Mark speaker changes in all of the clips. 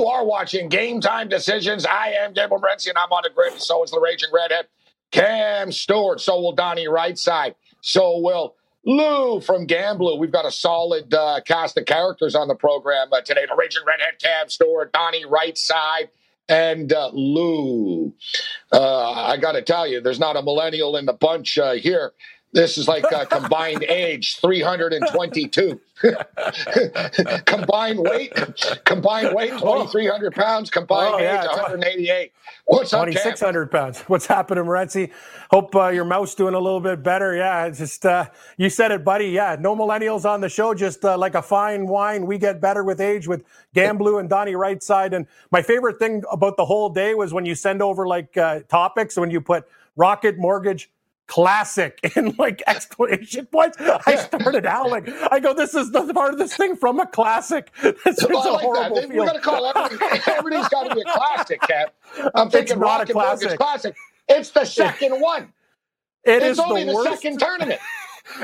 Speaker 1: You are watching Game Time Decisions. I am Gabriel Morency, and I'm on the grid. So is the Raging Redhead, Cam Stewart. So will Donnie Rightside. So will Lou from Gamblu. We've got a solid uh, cast of characters on the program uh, today. The Raging Redhead, Cam Stewart, Donnie Rightside, and uh, Lou. Uh, I got to tell you, there's not a millennial in the bunch uh, here. This is like uh, combined age 322. combined weight, combined weight 2,300 pounds. Combined
Speaker 2: Oh, yeah,
Speaker 1: age 188. What's up,
Speaker 2: 2,600 pounds. What's happening, Morency? Hope uh, your mouth's doing a little bit better. Yeah, it's just, uh, you said it, buddy. Yeah, no millennials on the show, just uh, like a fine wine. We get better with age with Gamblu and Donnie Rightside. And my favorite thing about the whole day was when you send over like uh, topics, when you put Rocket Mortgage classic in like exclamation points. I started out like I go, this is the part of this thing from a classic. This is
Speaker 1: Oh, I
Speaker 2: a
Speaker 1: like
Speaker 2: horrible
Speaker 1: that. we're gonna call everything. Everything's got to be a classic, Cap. I'm thinking
Speaker 2: not a
Speaker 1: Rocket Mortgage
Speaker 2: classic.
Speaker 1: classic. It's the second one.
Speaker 2: It
Speaker 1: It's
Speaker 2: is
Speaker 1: only
Speaker 2: the
Speaker 1: the,
Speaker 2: worst.
Speaker 1: second tournament.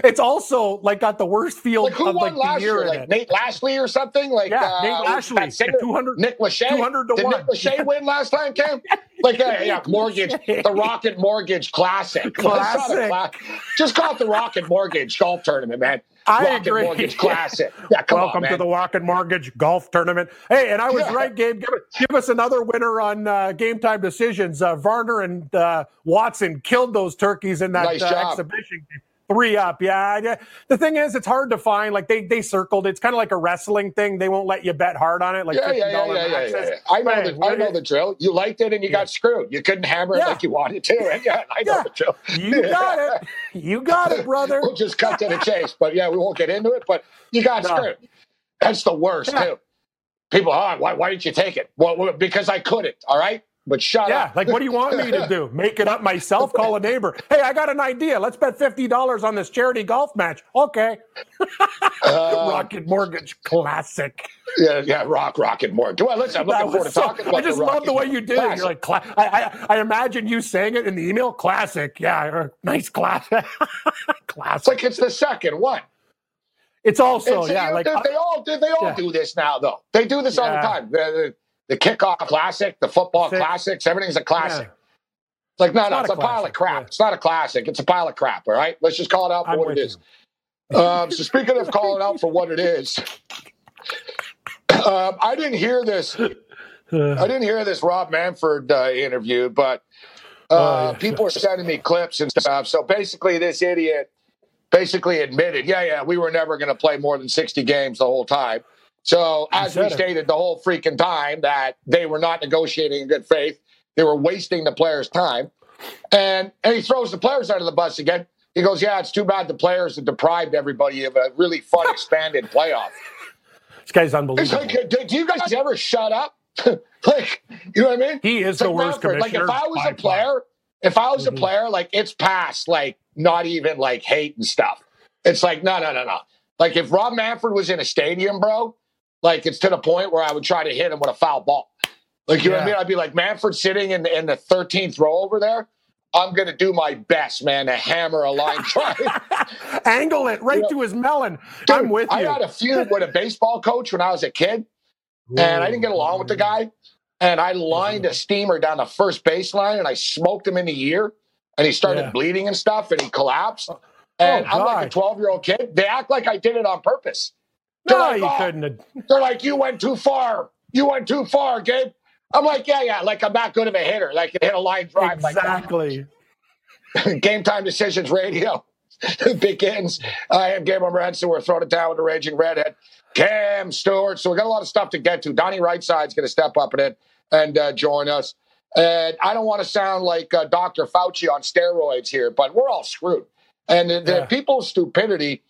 Speaker 2: It's also like got the worst field
Speaker 1: Like who
Speaker 2: of
Speaker 1: won
Speaker 2: like
Speaker 1: last
Speaker 2: the year
Speaker 1: year? Like. Nate Lashley or something? Like
Speaker 2: Yeah,
Speaker 1: uh,
Speaker 2: Nate Lashley,
Speaker 1: singer,
Speaker 2: 200
Speaker 1: Nick Lachey.
Speaker 2: 200 to
Speaker 1: Did
Speaker 2: one.
Speaker 1: Nick Lachey win last time, Cam? Like uh, yeah, mortgage, the Rocket Mortgage Classic.
Speaker 2: Classic.
Speaker 1: A cla- Just call it the Rocket Mortgage Golf Tournament, man.
Speaker 2: I
Speaker 1: Rocket
Speaker 2: agree.
Speaker 1: Mortgage Classic. Yeah, come
Speaker 2: Welcome
Speaker 1: on,
Speaker 2: to the Rocket Mortgage Golf Tournament. Hey, and I was
Speaker 1: Yeah.
Speaker 2: right, Gabe. Give, give us another winner on uh, game time decisions. Uh, Varner and uh, Watson killed those turkeys in that
Speaker 1: Nice
Speaker 2: uh, exhibition. Three up, yeah. The thing is, it's hard to find. Like they they circled. It's kind of like a wrestling thing. They won't let you bet hard on it. Like
Speaker 1: yeah, yeah, yeah, yeah, yeah. I know,
Speaker 2: Hey,
Speaker 1: the, I know the drill. You liked it and you got screwed. You couldn't hammer it like you wanted to. And yeah, I know the drill.
Speaker 2: You got it. You got it, brother.
Speaker 1: We'll just cut to the chase. But yeah, we won't get into it. But you got
Speaker 2: No.
Speaker 1: screwed. That's the worst too. People, oh, why, why didn't you take it? Well, because I couldn't. All right, but shut up.
Speaker 2: Yeah,
Speaker 1: up.
Speaker 2: like what do you want me to do? Make it up myself? Call a neighbor. Hey, I got an idea. Let's bet fifty dollars on this charity golf match. Okay.
Speaker 1: Uh,
Speaker 2: Rocket Mortgage Classic.
Speaker 1: yeah, yeah, rock, rocket. Do I listen? I'm looking forward to
Speaker 2: so-
Speaker 1: talking about
Speaker 2: I just love the way you did it. You're like, cla- I, I, I imagine you saying it in the email. Classic. Yeah, nice class.
Speaker 1: it's
Speaker 2: classic.
Speaker 1: like it's the second one.
Speaker 2: It's also
Speaker 1: It's,
Speaker 2: yeah,
Speaker 1: you-
Speaker 2: like
Speaker 1: they, they all do. They all
Speaker 2: yeah.
Speaker 1: do this now, though. They do this all the
Speaker 2: Yeah.
Speaker 1: time. The, the, kickoff classic, the football
Speaker 2: Sick.
Speaker 1: classics, everything's a classic.
Speaker 2: yeah,
Speaker 1: It's like no,
Speaker 2: It's
Speaker 1: no, it's
Speaker 2: a
Speaker 1: a, pile of crap.
Speaker 2: yeah.
Speaker 1: It's not a classic. It's a pile of crap. All right, let's just call it out for
Speaker 2: I'm
Speaker 1: what it is. Um, so speaking of calling out for what it is, um, I didn't hear this. I didn't hear this Rob Manfred uh, interview, but uh,
Speaker 2: Oh, yeah.
Speaker 1: people are sending me clips and stuff. So basically, this idiot basically admitted, yeah, yeah, we were never going to play more than 60 games the whole time. So as we stated the whole freaking time that they were not negotiating in good faith, they were wasting the players' time, and and he throws the players under the bus again. He goes, yeah, it's too bad the players have deprived everybody of a really fun expanded playoff.
Speaker 2: This guy's unbelievable.
Speaker 1: like, do, do you guys ever shut up? like, you know what I mean?
Speaker 2: He is
Speaker 1: It's
Speaker 2: the
Speaker 1: like
Speaker 2: worst
Speaker 1: Manfred. Like if I was a player, if I was
Speaker 2: Mhm.
Speaker 1: a player, like it's past like not even like hate and stuff. It's like no, no, no, no. Like if Rob Manfred was in a stadium, bro, like it's to the point where I would try to hit him with a foul ball. Like you know what I mean? I'd be like Manfred sitting in the, in the 13th row over there. I'm gonna do my best, man, to hammer a line drive.
Speaker 2: Angle it right
Speaker 1: Yeah.
Speaker 2: to his melon.
Speaker 1: Dude,
Speaker 2: I'm with
Speaker 1: I
Speaker 2: you.
Speaker 1: had a feud with a baseball coach when I was a kid. and I didn't get along with the guy. And I lined a steamer down the first baseline and I smoked him in the ear and he started
Speaker 2: Yeah.
Speaker 1: bleeding and stuff and he collapsed. Oh, and I'm like a 12 year old kid. They act like I did it on purpose.
Speaker 2: No,
Speaker 1: like,
Speaker 2: you
Speaker 1: "Oh."
Speaker 2: couldn't have.
Speaker 1: They're like, you went too far. You went too far, Gabe. I'm like, yeah, yeah. Like I'm not good of a hitter. Like I can hit a line drive like.
Speaker 2: Exactly.
Speaker 1: Game Time Decisions Radio begins. I am Gabriel Morency. We're throwing it down with the Raging Redhead. Cam Stewart. So we got a lot of stuff to get to. Donnie Rightside's going to step up in it. and uh, join us. And I don't want to sound like uh, Dr. Fauci on steroids here, but we're all screwed. And the, the
Speaker 2: Yeah.
Speaker 1: people's stupidity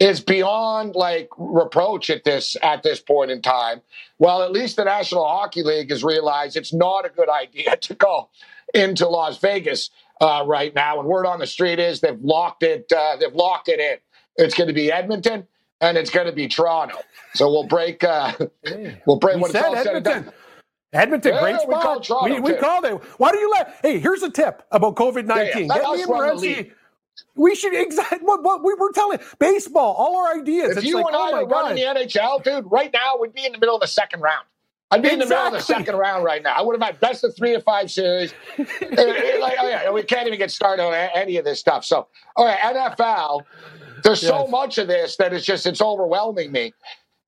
Speaker 1: is beyond like reproach at this at this point in time. Well, at least the National Hockey League has realized it's not a good idea to go into Las Vegas uh, right now. And word on the street is they've locked it. Uh, they've locked it in. It's going to be Edmonton and it's going to be Toronto. So we'll break. Uh, we'll break
Speaker 2: We
Speaker 1: when
Speaker 2: said. Edmonton. Edmonton,
Speaker 1: Yeah,
Speaker 2: great
Speaker 1: we
Speaker 2: spot.
Speaker 1: called
Speaker 2: we, we called it. Why do you let? Hey, here's a tip about COVID
Speaker 1: Yeah, yeah.
Speaker 2: nineteen.
Speaker 1: Let
Speaker 2: Get me and
Speaker 1: run the
Speaker 2: Morency-
Speaker 1: league.
Speaker 2: We should exactly what, what we were telling baseball. All our ideas.
Speaker 1: If you
Speaker 2: like,
Speaker 1: and
Speaker 2: oh
Speaker 1: I were running
Speaker 2: God.
Speaker 1: the NHL, dude, right now we'd be in the middle of the second round. I'd be in the middle of the second round right now. I would have had best of three or five series. Like, oh yeah, we can't even get started on any of this stuff. So, all right, NFL. There's so much of this that it's just it's overwhelming me.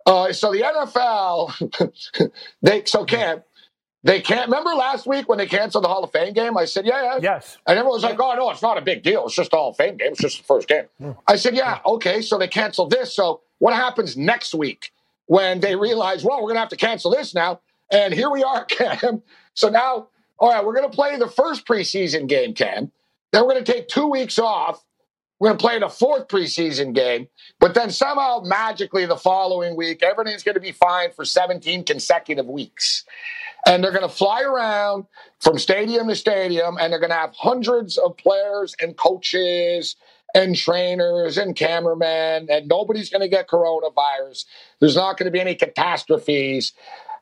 Speaker 1: Uh, so the NFL, they so can't they can't remember last week when they canceled the Hall of Fame game. I said, yeah, yeah,
Speaker 2: Yes.
Speaker 1: and everyone was like, oh, no, it's not a big deal. It's just a Hall of Fame game. It's just the first game. Hmm. I said, yeah, okay. So they canceled this. So what happens next week when they hmm. realize, well, we're going to have to cancel this now? And here we are, Cam. So now, all right, we're going to play the first preseason game, Cam. Then we're going to take two weeks off. We're going to play the fourth preseason game. But then somehow, magically, the following week, everything's going to be fine for 17 consecutive weeks and they're going to fly around from stadium to stadium and they're going to have hundreds of players and coaches and trainers and cameramen and nobody's going to get coronavirus there's not going to be any catastrophes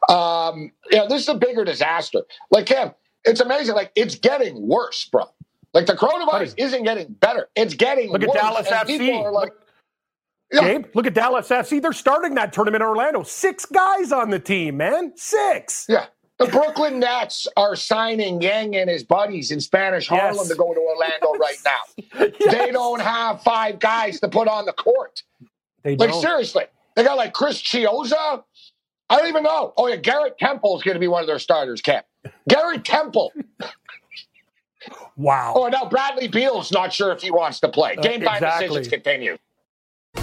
Speaker 1: um yeah this is a bigger disaster like Cam, it's amazing like it's getting worse bro like the coronavirus isn't getting better it's getting
Speaker 2: Look at
Speaker 1: worse
Speaker 2: Dallas
Speaker 1: and
Speaker 2: FC.
Speaker 1: are like
Speaker 2: Look- Gabe, look at Dallas FC. They're starting that tournament in Orlando. Six guys on the team, man. Six.
Speaker 1: Yeah. The Brooklyn Nets are signing Yang and his buddies in Spanish Harlem
Speaker 2: Yes.
Speaker 1: to go to Orlando right now. They don't have five guys to put on the court.
Speaker 2: They
Speaker 1: Like,
Speaker 2: don't.
Speaker 1: seriously. They got like Chris Chiozza. I don't even know. Oh, yeah, Garrett Temple is going to be one of their starters, Cap. Garrett Temple.
Speaker 2: Wow.
Speaker 1: Oh, now Bradley Beal's not sure if he wants to play. Game time
Speaker 2: Uh, exactly.
Speaker 1: decisions continue.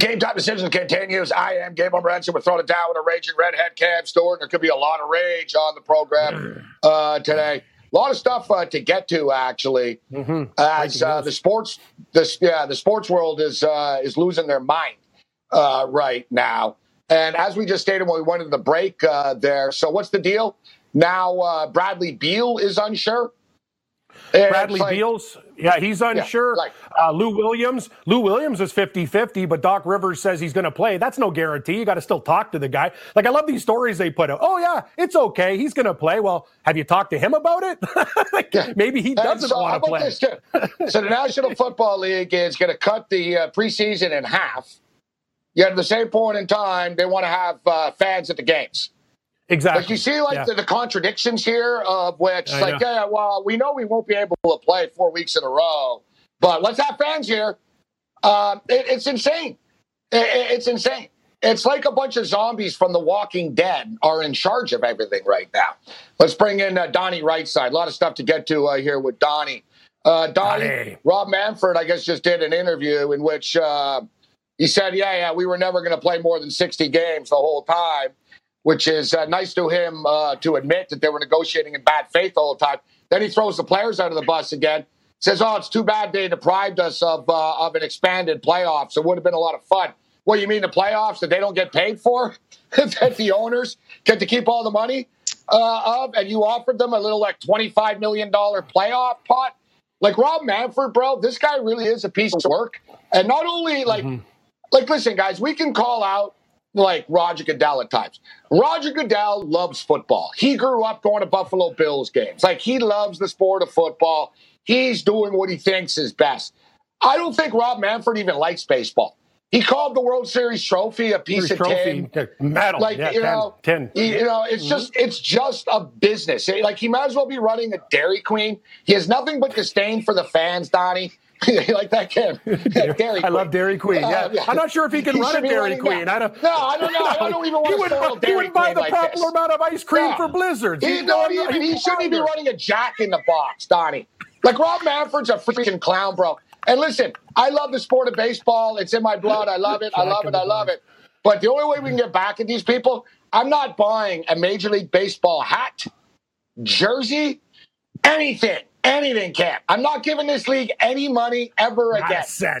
Speaker 1: Game time decisions continues. I am Game Gabe Morency. We're throwing it down with a raging redhead Cam Stewart. There could be a lot of rage on the program uh, today. A lot of stuff uh, to get to, actually.
Speaker 2: Mhm.
Speaker 1: As uh, the sports, this yeah, the sports world is uh, is losing their mind uh, right now. And as we just stated when we went into the break uh, there, so what's the deal? Now uh, Bradley Beal is unsure. And
Speaker 2: Bradley
Speaker 1: like-
Speaker 2: Beals, yeah, he's unsure.
Speaker 1: like-
Speaker 2: uh, Lou Williams, Lou Williams is 50 50, but Doc Rivers says he's going to play. That's no guarantee. You got to still talk to the guy. Like, I love these stories they put out. Oh, yeah, it's okay. He's going to play. Well, have you talked to him about it? like, Maybe he doesn't
Speaker 1: so
Speaker 2: want to play.
Speaker 1: this, so the National Football League is going to cut the uh, preseason in half. Yet at the same point in time, they want to have uh, fans at the games.
Speaker 2: Exactly.
Speaker 1: Like you see, like
Speaker 2: Yeah.
Speaker 1: the, the contradictions here of which,
Speaker 2: I
Speaker 1: like,
Speaker 2: know.
Speaker 1: yeah, well, we know we won't be able to play four weeks in a row, but let's have fans here. Uh, it, it's insane. It- it- it's insane. It's like a bunch of zombies from The Walking Dead are in charge of everything right now. Let's bring in uh, Donnie Rightside. A lot of stuff to get to uh, here with Donnie. Uh, Donnie,
Speaker 2: Donnie.
Speaker 1: Rob Manfred, I guess, just did an interview in which uh, he said, yeah, yeah, we were never going to play more than 60 games the whole time, which is uh, nice to him uh, to admit that they were negotiating in bad faith all the time. Then he throws the players under the bus again. Says, "Oh, it's too bad they deprived us of uh, of an expanded playoffs. It would have been a lot of fun." What you mean the playoffs that they don't get paid for? that the owners get to keep all the money uh, of, and you offered them a little like twenty five million dollar playoff pot? Like Rob Manfred, bro, this guy really is a piece of work. And not only like, like listen, guys, we can call out like Roger Goodell at times. Roger Goodell loves football. He grew up going to Buffalo Bills games. Like he loves the sport of football. He's doing what he thinks is best. I don't think Rob Manfred even likes baseball. he called the World Series trophy a piece
Speaker 2: Series
Speaker 1: of
Speaker 2: trophy,
Speaker 1: tin.
Speaker 2: Uh, metal.
Speaker 1: Like
Speaker 2: yeah,
Speaker 1: you know,
Speaker 2: 10.
Speaker 1: he- you know, it's mm-hmm. just it's just a business. Like he might as well be running a Dairy Queen. He has nothing but disdain for the fans, Donnie. You like that kid? Dairy
Speaker 2: I love Dairy Queen.
Speaker 1: Uh,
Speaker 2: Yeah.
Speaker 1: yeah.
Speaker 2: I'm not sure if he can
Speaker 1: He
Speaker 2: run a Dairy Queen. I don't.
Speaker 1: No, I don't know. I don't even want
Speaker 2: he
Speaker 1: to
Speaker 2: he
Speaker 1: Dairy
Speaker 2: wouldn't buy the
Speaker 1: like
Speaker 2: proper amount of ice cream
Speaker 1: Yeah.
Speaker 2: for blizzards.
Speaker 1: He
Speaker 2: He's
Speaker 1: don't
Speaker 2: going-
Speaker 1: even. He shouldn't even be running a Jack in the Box, Donnie. Like Rob Manfred's a freaking clown, bro. And listen, I love the sport of baseball. It's in my blood. I love it. I love it. I love it. But the only way we can get back at these people, I'm not buying a Major League Baseball hat, jersey, anything. Anything, Cap. I'm not giving this league any money ever again.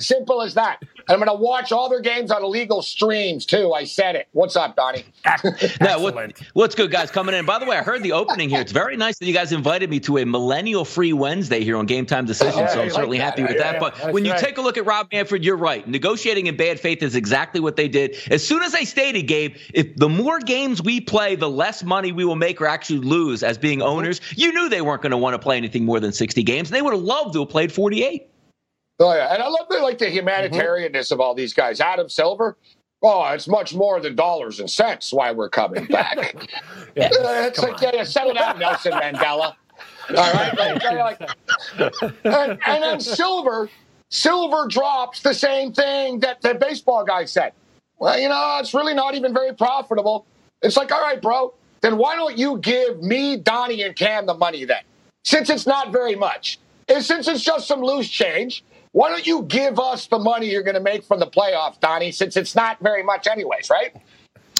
Speaker 1: Simple as that. And I'm going to watch all their games on illegal streams, too. I said it. What's up, Donnie?
Speaker 3: Now, what,
Speaker 2: Excellent.
Speaker 3: what's good, guys? Coming in. By the way, I heard the opening here. It's very nice that you guys invited me to a millennial free Wednesday here on Game Time Decisions.
Speaker 1: Oh, yeah,
Speaker 3: so
Speaker 1: I
Speaker 3: I'm
Speaker 1: like
Speaker 3: certainly
Speaker 1: that.
Speaker 3: happy with
Speaker 1: Yeah,
Speaker 3: that. But
Speaker 2: that's
Speaker 3: when you
Speaker 2: right.
Speaker 3: take a look at Rob Manfred, you're right. Negotiating in bad faith is exactly what they did. As soon as they stated, Gabe, if the more games we play, the less money we will make or actually lose as being mm-hmm. owners. You knew they weren't going to want to play anything more than 60 games. And they would have loved to have played 48.
Speaker 1: Oh yeah, and I love the like the humanitarianness of all these guys. Adam Silver. Oh, it's much more than dollars and cents why we're coming back.
Speaker 2: Yeah.
Speaker 1: Uh, it's like, yeah, yeah, settle down, Nelson Mandela. All right, like, like- and, and then Silver, Silver drops the same thing that the baseball guy said. Well, you know, it's really not even very profitable. It's like, all right, bro, then why don't you give me, Donnie, and Cam the money then? Since it's not very much, and since it's just some loose change, why don't you give us the money you're going to make from the playoffs, Donnie? Since it's not very much, anyways, right?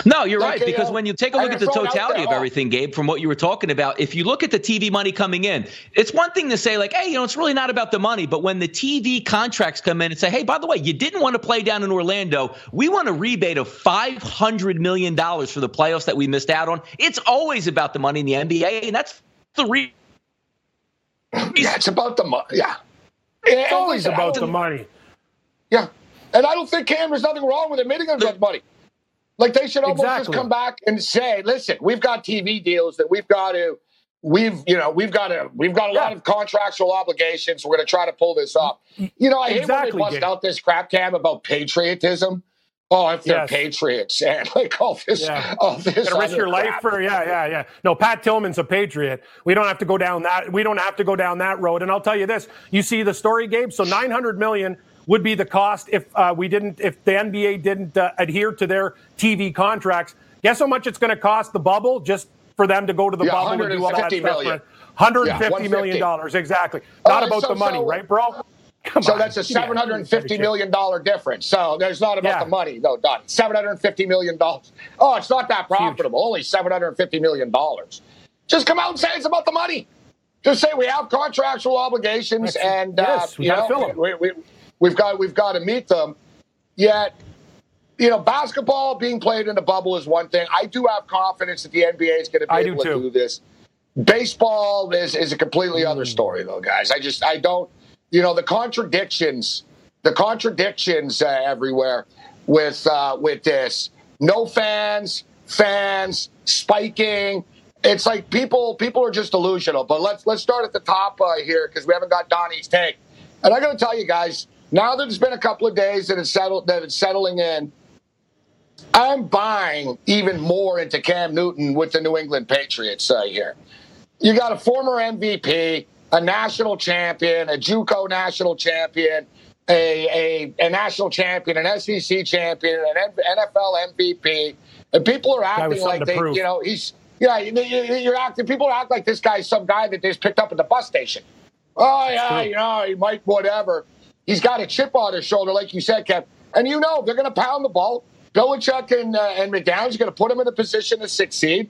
Speaker 3: No, you're
Speaker 1: Like,
Speaker 3: right.
Speaker 1: you
Speaker 3: Because
Speaker 1: know,
Speaker 3: when you take a look at the
Speaker 1: throw it out
Speaker 3: totality of everything, Gabe, from what you were talking about, if you look at the TV money coming in, it's one thing to say, like, hey, you know, it's really not about the money. But when the TV contracts come in and say, hey, by the way, you didn't want to play down in Orlando, we want a rebate of $500 million for the playoffs that we missed out on. It's always about the money in the NBA. And that's the reason.
Speaker 1: Yeah, it's about the money. Yeah.
Speaker 2: It's always about the money.
Speaker 1: Yeah. And I don't think Cam, there's nothing wrong with admitting there's money. Like they should almost
Speaker 2: Exactly.
Speaker 1: just come back and say, listen, we've got TV deals that we've got to, we've, you know, we've got to, we've got a lot of contractual obligations. We're going to try to pull this off. You know, I hate
Speaker 2: Exactly,
Speaker 1: when they bust
Speaker 2: Gabe.
Speaker 1: out this crap cam about patriotism. Oh, if they're
Speaker 2: Yes.
Speaker 1: patriots and like all this,
Speaker 2: Yeah.
Speaker 1: all this.
Speaker 2: Gotta risk your life for yeah, yeah, yeah. No, Pat Tillman's a patriot. We don't have to go down that. We don't have to go down that road. And I'll tell you this: you see the story, Gabe. So 900 million would be the cost if uh, we didn't, if the NBA didn't uh, adhere to their TV contracts. Guess how much it's going to cost the bubble just for them to go to the
Speaker 1: Yeah,
Speaker 2: bubble and do all that stuff?
Speaker 1: million.
Speaker 2: 150
Speaker 1: Yeah,
Speaker 2: million dollars exactly. Not
Speaker 1: right,
Speaker 2: about
Speaker 1: so-
Speaker 2: the money,
Speaker 1: so-
Speaker 2: right, bro? Come
Speaker 1: So
Speaker 2: on.
Speaker 1: that's a seven hundred and fifty million dollar difference. So there's not about
Speaker 2: Yeah.
Speaker 1: the money, though, Don. Seven hundred and fifty million dollars. Oh, it's not that profitable. Only seven hundred and fifty million dollars. Just come out and say it's about the money. Just say we have contractual obligations,
Speaker 2: That's-
Speaker 1: and
Speaker 2: yes,
Speaker 1: uh,
Speaker 2: we
Speaker 1: you know, we, we, we've got we've got to meet them. Yet, you know, basketball being played in a bubble is one thing. I do have confidence that the NBA is going to be
Speaker 2: I do
Speaker 1: able to
Speaker 2: too.
Speaker 1: do this. Baseball is is a completely other
Speaker 2: Hmm.
Speaker 1: story, though, guys. I just I don't, you know, the contradictions, the contradictions uh, everywhere with uh, with this. No fans, fans spiking. It's like people people are just delusional. But let's let's start at the top uh, here because we haven't got Donnie's take. And I got to tell you guys, now that it's been a couple of days that it's settled that it's settling in, I'm buying even more into Cam Newton with the New England Patriots uh, here. You got a former MVP, a national champion, a JUCO national champion, a, a, a national champion, an SEC champion, an NFL MVP, and people are acting like they,
Speaker 2: prove.
Speaker 1: you know, he's yeah, you- you- you're acting. People act like this guy's some guy that they just picked up at the bus station. Oh yeah, you know, he might whatever. He's got a chip on his shoulder, like you said, Kev. And you know they're going to pound the ball. Belichick and uh, and McDowell's going to put him in a position to succeed.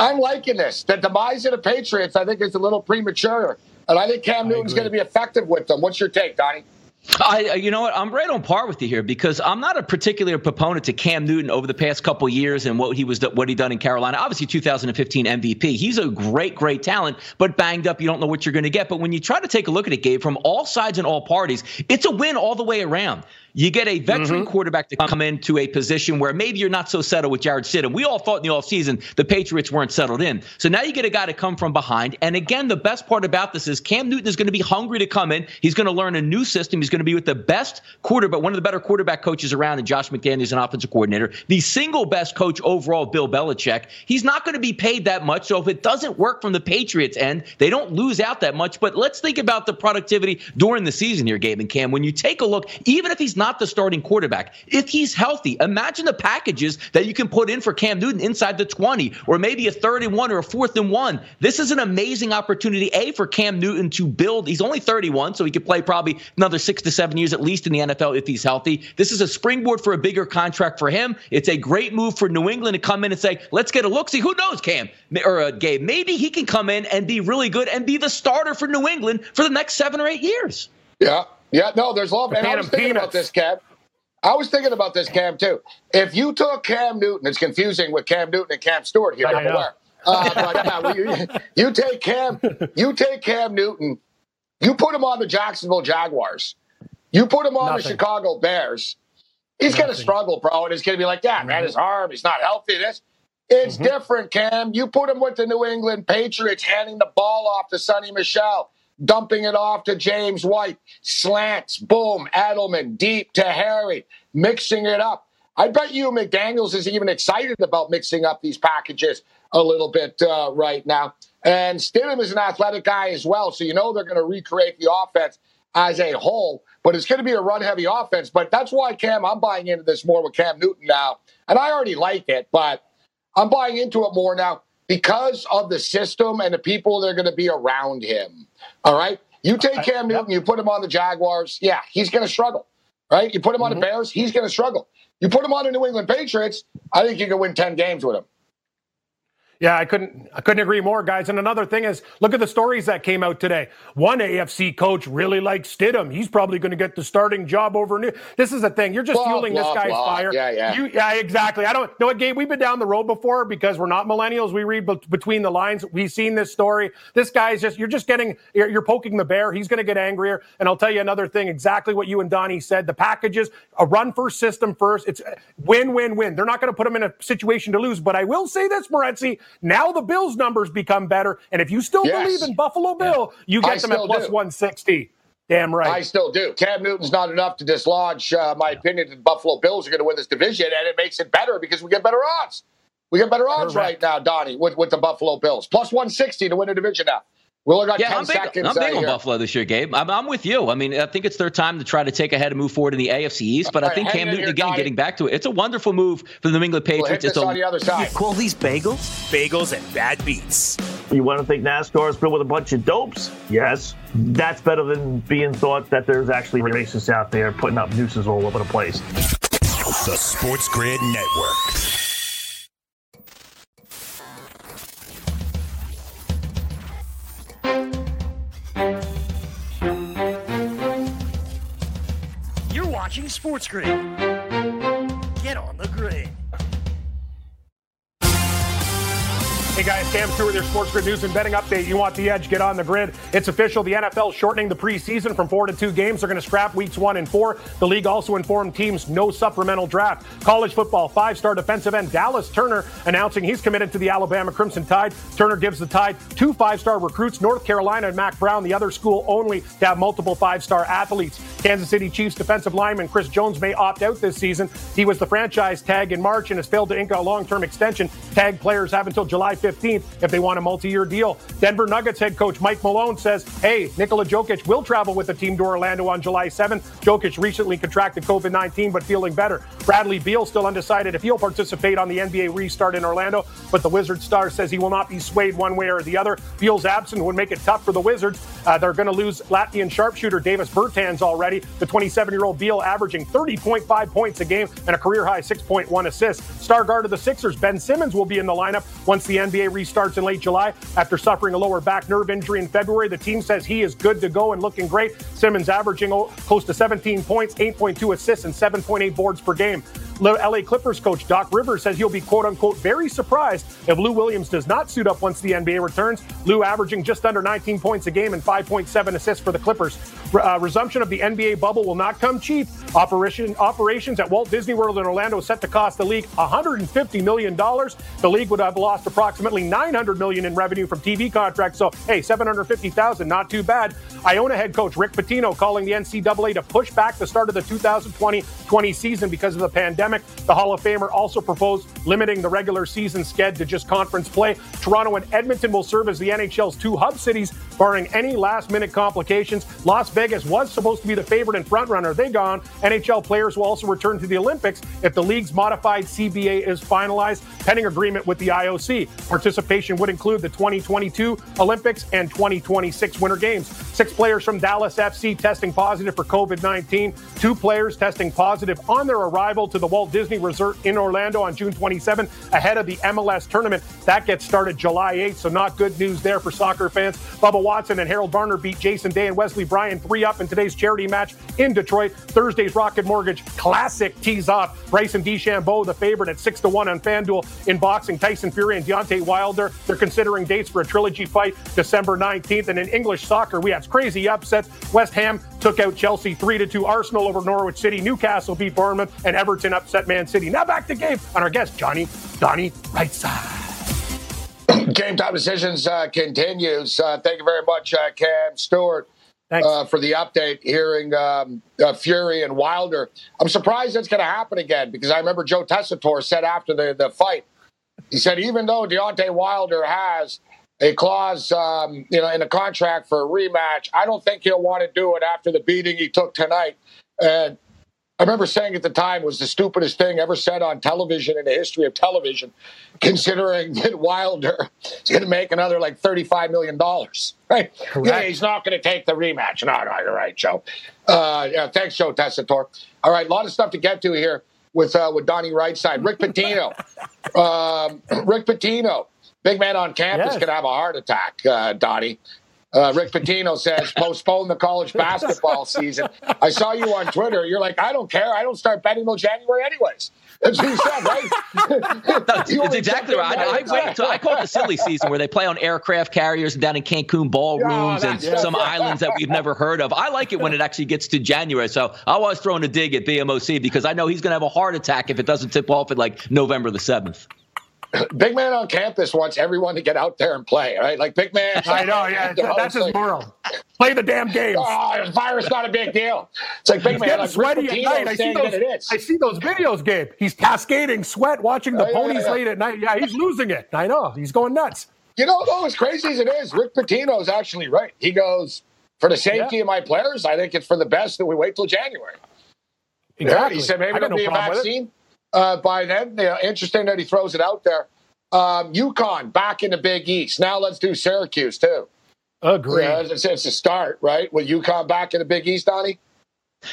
Speaker 1: I'm liking this. The demise of the Patriots, I think, is a little premature, and I think Cam Newton's going to be effective with them. What's your take, Donnie?
Speaker 3: I, you know what? I'm right on par with you here because I'm not a particular proponent to Cam Newton over the past couple years and what he was what he done in Carolina. Obviously, 2015 MVP. He's a great, great talent, but banged up. You don't know what you're going to get. But when you try to take a look at it, Gabe, from all sides and all parties, it's a win all the way around. You get a veteran mm-hmm. quarterback to come into a position where maybe you're not so settled with Jarrett Stidham. We all thought in the offseason the Patriots weren't settled in. So now you get a guy to come from behind. And again, the best part about this is Cam Newton is going to be hungry to come in. He's going to learn a new system. He's going to be with the best quarterback, one of the better quarterback coaches around, and Josh McDaniels, an offensive coordinator, the single best coach overall, Bill Belichick. He's not going to be paid that much. So if it doesn't work from the Patriots end, they don't lose out that much. But let's think about the productivity during the season here, Gabe and Cam. When you take a look, even if he's not the starting quarterback, if he's healthy, imagine the packages that you can put in for Cam Newton inside the 20, or maybe a third and one or a fourth and one. This is an amazing opportunity, A, for Cam Newton to build. He's only 31, so he could play probably another six to seven years at least in the NFL if he's healthy. This is a springboard for a bigger contract for him. It's a great move for New England to come in and say, let's get a look. See, who knows, Cam or uh, Gabe? Maybe he can come in and be really good and be the starter for New England for the next seven or eight years.
Speaker 1: Yeah. Yeah. No, there's a lot. And I was thinking peanuts. about this, Cam. I was thinking about this, Cam, too. If you took Cam Newton, it's confusing with Cam Newton and Cam Stewart here, I'm aware. Uh, but you, you, take Cam, you take Cam Newton, you put him on the Jacksonville Jaguars, you put him on Nothing. the Chicago Bears. He's going to struggle, bro, and he's going to be like, "Yeah, man, his arm, he's not healthy." This, it's mm-hmm. different, Cam. You put him with the New England Patriots, handing the ball off to Sony Michel, dumping it off to James White, slants, boom, Edelman, deep to Harry, mixing it up. I bet you McDaniels is even excited about mixing up these packages a little bit uh, right now. And Stidham is an athletic guy as well, so you know they're going to recreate the offense as a whole. But it's going to be a run heavy offense. But that's why Cam, I'm buying into this more with Cam Newton now, and I already like it, but I'm buying into it more now because of the system and the people that are going to be around him. All right, you take Cam Newton, you put him on the Jaguars, yeah, he's going to struggle. Right, you put him on mm-hmm. the Bears, he's going to struggle. You put him on the New England Patriots, I think you can win ten games with him.
Speaker 2: Yeah, I couldn't I couldn't agree more, guys. And another thing is, look at the stories that came out today. One AFC coach really likes Stidham. He's probably going to get the starting job over New. This is the thing. You're just blah, fueling blah, this guy's blah. fire.
Speaker 1: Yeah, yeah.
Speaker 2: You, yeah, exactly. I don't know what, Gabe. We've been down the road before because we're not millennials. We read between the lines. We've seen this story. This guy's just you're just getting you're, you're poking the bear. He's going to get angrier. And I'll tell you another thing. Exactly what you and Donnie said. The packages, a run first system first. It's win, win, win. They're not going to put him in a situation to lose. But I will say this, Morency. Now the Bills numbers become better. And if you still yes. believe in Buffalo Bill, you get I them at plus do. 160. Damn right.
Speaker 1: I still do. Cam Newton's not enough to dislodge uh, my opinion that Buffalo Bills are going to win this division, and it makes it better because we get better odds. We get better odds Correct. right now, Donnie, with, with the Buffalo Bills. Plus 160 to win the division now. We only got yeah, 10
Speaker 3: I'm big,
Speaker 1: seconds.
Speaker 3: I'm big on Buffalo this year, Gabe. I'm, I'm, with you. I mean, I think it's their time to try to take ahead and move forward in the AFC East. But I think Cam Newton, again, getting back to it, it's a wonderful move for the New England Patriots.
Speaker 1: We'll it's
Speaker 3: a,
Speaker 1: on the other side.
Speaker 4: You call these bagels? Bagels and bad beats.
Speaker 5: You want to think NASCAR is filled with a bunch of dopes? Yes. That's better than being thought that there's actually racists out there putting up nooses all over the place.
Speaker 6: The Sports Grid Network.
Speaker 4: Watching Sports Grid. Get on the grid.
Speaker 2: Hey guys, Cam Stewart, your Sports Grid News and Betting Update. You want the edge? Get on the grid. It's official. The NFL shortening the preseason from four to two games. They're going to scrap weeks one and four. The league also informed teams no supplemental draft. College football five-star defensive end Dallas Turner announcing he's committed to the Alabama Crimson Tide. Turner gives the Tide two five-star recruits, North Carolina and Mack Brown, the other school only to have multiple five-star athletes. Kansas City Chiefs defensive lineman Chris Jones may opt out this season. He was the franchise tag in March and has failed to ink a long-term extension. Tag players have until July 5th 15th if they want a multi-year deal. Denver Nuggets head coach Mike Malone says, hey, Nikola Jokic will travel with the team to Orlando on July 7th. Jokic recently contracted COVID-19 but feeling better. Bradley Beal still undecided if he'll participate on the NBA restart in Orlando, but the Wizards star says he will not be swayed one way or the other. Beal's absence would make it tough for the Wizards. Uh, they're going to lose Latvian sharpshooter Davis Bertans already. The 27-year-old Beal averaging 30.5 points a game and a career-high 6.1 assists. Star guard of the Sixers, Ben Simmons, will be in the lineup once the NBA NBA restarts in late July after suffering a lower back nerve injury in February. The team says he is good to go and looking great. Simmons averaging close to 17 points, 8.2 assists, and 7.8 boards per game. LA Clippers coach Doc Rivers says he'll be quote unquote very surprised if Lou Williams does not suit up once the NBA returns. Lou averaging just under 19 points a game and 5.7 assists for the Clippers. Uh, resumption of the NBA bubble will not come cheap. Operation operations at Walt Disney World in Orlando set to cost the league 150 million dollars. The league would have lost approximately 900 million in revenue from TV contracts. So hey, 750,000, not too bad. Iona head coach Rick Pitino calling the NCAA to push back the start of the 2020-20 season because of the pandemic. The Hall of Famer also proposed limiting the regular season sked to just conference play. Toronto and Edmonton will serve as the NHL's two hub cities, barring any last-minute complications. Las Vegas was supposed to be the favorite and frontrunner. They gone. NHL players will also return to the Olympics if the league's modified CBA is finalized, pending agreement with the IOC. Participation would include the 2022 Olympics and 2026 Winter Games. Six players from Dallas FC testing positive for COVID 19, two players testing positive on their arrival to the Walt Disney Resort in Orlando on June 27 ahead of the MLS tournament. That gets started July 8th, so not good news there for soccer fans. Bubba Watson and Harold Varner beat Jason Day and Wesley Bryan 3 up in today's charity match in Detroit. Thursday's Rocket Mortgage Classic tees off. Bryson DeChambeau, the favorite at 6 to 1 on FanDuel. In boxing, Tyson Fury and Deontay Wilder. They're considering dates for a trilogy fight December 19th. And in English soccer, we have crazy upsets. West Ham took out Chelsea 3 to 2. Arsenal over Norwich City. Newcastle beat Bournemouth. And Everton upset Man City. Now back to game on our guest, Johnny Donnie Rightside.
Speaker 1: Game time decisions uh, continues. Uh, thank you very much, uh, Cam Stewart. Uh, for the update, hearing um, uh, Fury and Wilder. I'm surprised it's going to happen again because I remember Joe Tessitore said after the, the fight, he said even though Deontay Wilder has a clause, um, you know, in the contract for a rematch, I don't think he'll want to do it after the beating he took tonight. And I remember saying at the time was the stupidest thing ever said on television in the history of television, considering that Wilder is going to make another like $35 million. Right? Correct. Yeah, he's not going to take the rematch. No, no, you're right, Joe. Uh, yeah, thanks, Joe Tessitore. All right, a lot of stuff to get to here with uh, with Donnie Rightside. Rick Pitino. um, Rick Pitino, big man on campus, yes. could have a heart attack, uh, Donnie. Uh, Rick Pitino says postpone the college basketball season. I saw you on Twitter. You're like, I don't care. I don't start betting till January anyways. That's what you said, right?
Speaker 3: no, it's exactly right. I, I wait until I call it the silly season where they play on aircraft carriers and down in Cancun ballrooms and yeah. some islands that we've never heard of. I like it when it actually gets to January. So I was throwing a dig at BMOC because I know he's going to have a heart attack if it doesn't tip off at like November the 7th.
Speaker 1: Big man on campus wants everyone to get out there and play, right? Like big man.
Speaker 2: I know, yeah. That's his moral. Play the damn game.
Speaker 1: Oh, virus not a big deal. It's like big
Speaker 2: He's
Speaker 1: man. Like
Speaker 2: sweaty at night. I see, those, I see those videos, Gabe. He's cascading sweat watching the oh, ponies yeah, yeah. late at night. Yeah, he's losing it. I know. He's going nuts.
Speaker 1: You know, though, as crazy as it is, Rick Pitino is actually right. He goes, for the safety yeah. of my players, I think it's for the best that we wait till January.
Speaker 2: Exactly.
Speaker 1: He said maybe there'll no be a vaccine uh, by then. You know, interesting that he throws it out there. Um, UConn back in the Big East. Now let's do Syracuse too.
Speaker 2: Agree.
Speaker 1: Yeah, it's, it's a start, right? With UConn back in the Big East, Donnie.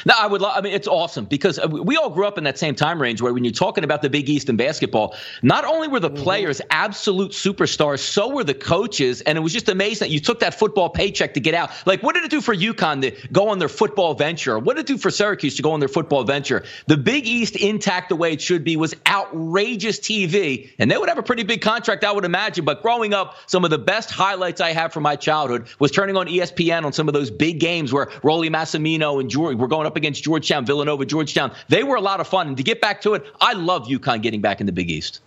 Speaker 3: No, I would. Lo- I mean, it's awesome because uh, we all grew up in that same time range where when you're talking about the Big East and basketball, not only were the mm-hmm. players absolute superstars, so were the coaches, and it was just amazing that you took that football paycheck to get out. Like, what did it do for UConn to go on their football venture? What did it do for Syracuse to go on their football venture? The Big East intact the way it should be was outrageous TV, and they would have a pretty big contract, I would imagine. But growing up, some of the best highlights I have from my childhood was turning on ESPN on some of those big games where Rollie Massimino and George were going going up against Georgetown, Villanova, Georgetown. They were a lot of fun. And to get back to it, I love UConn getting back in the Big East.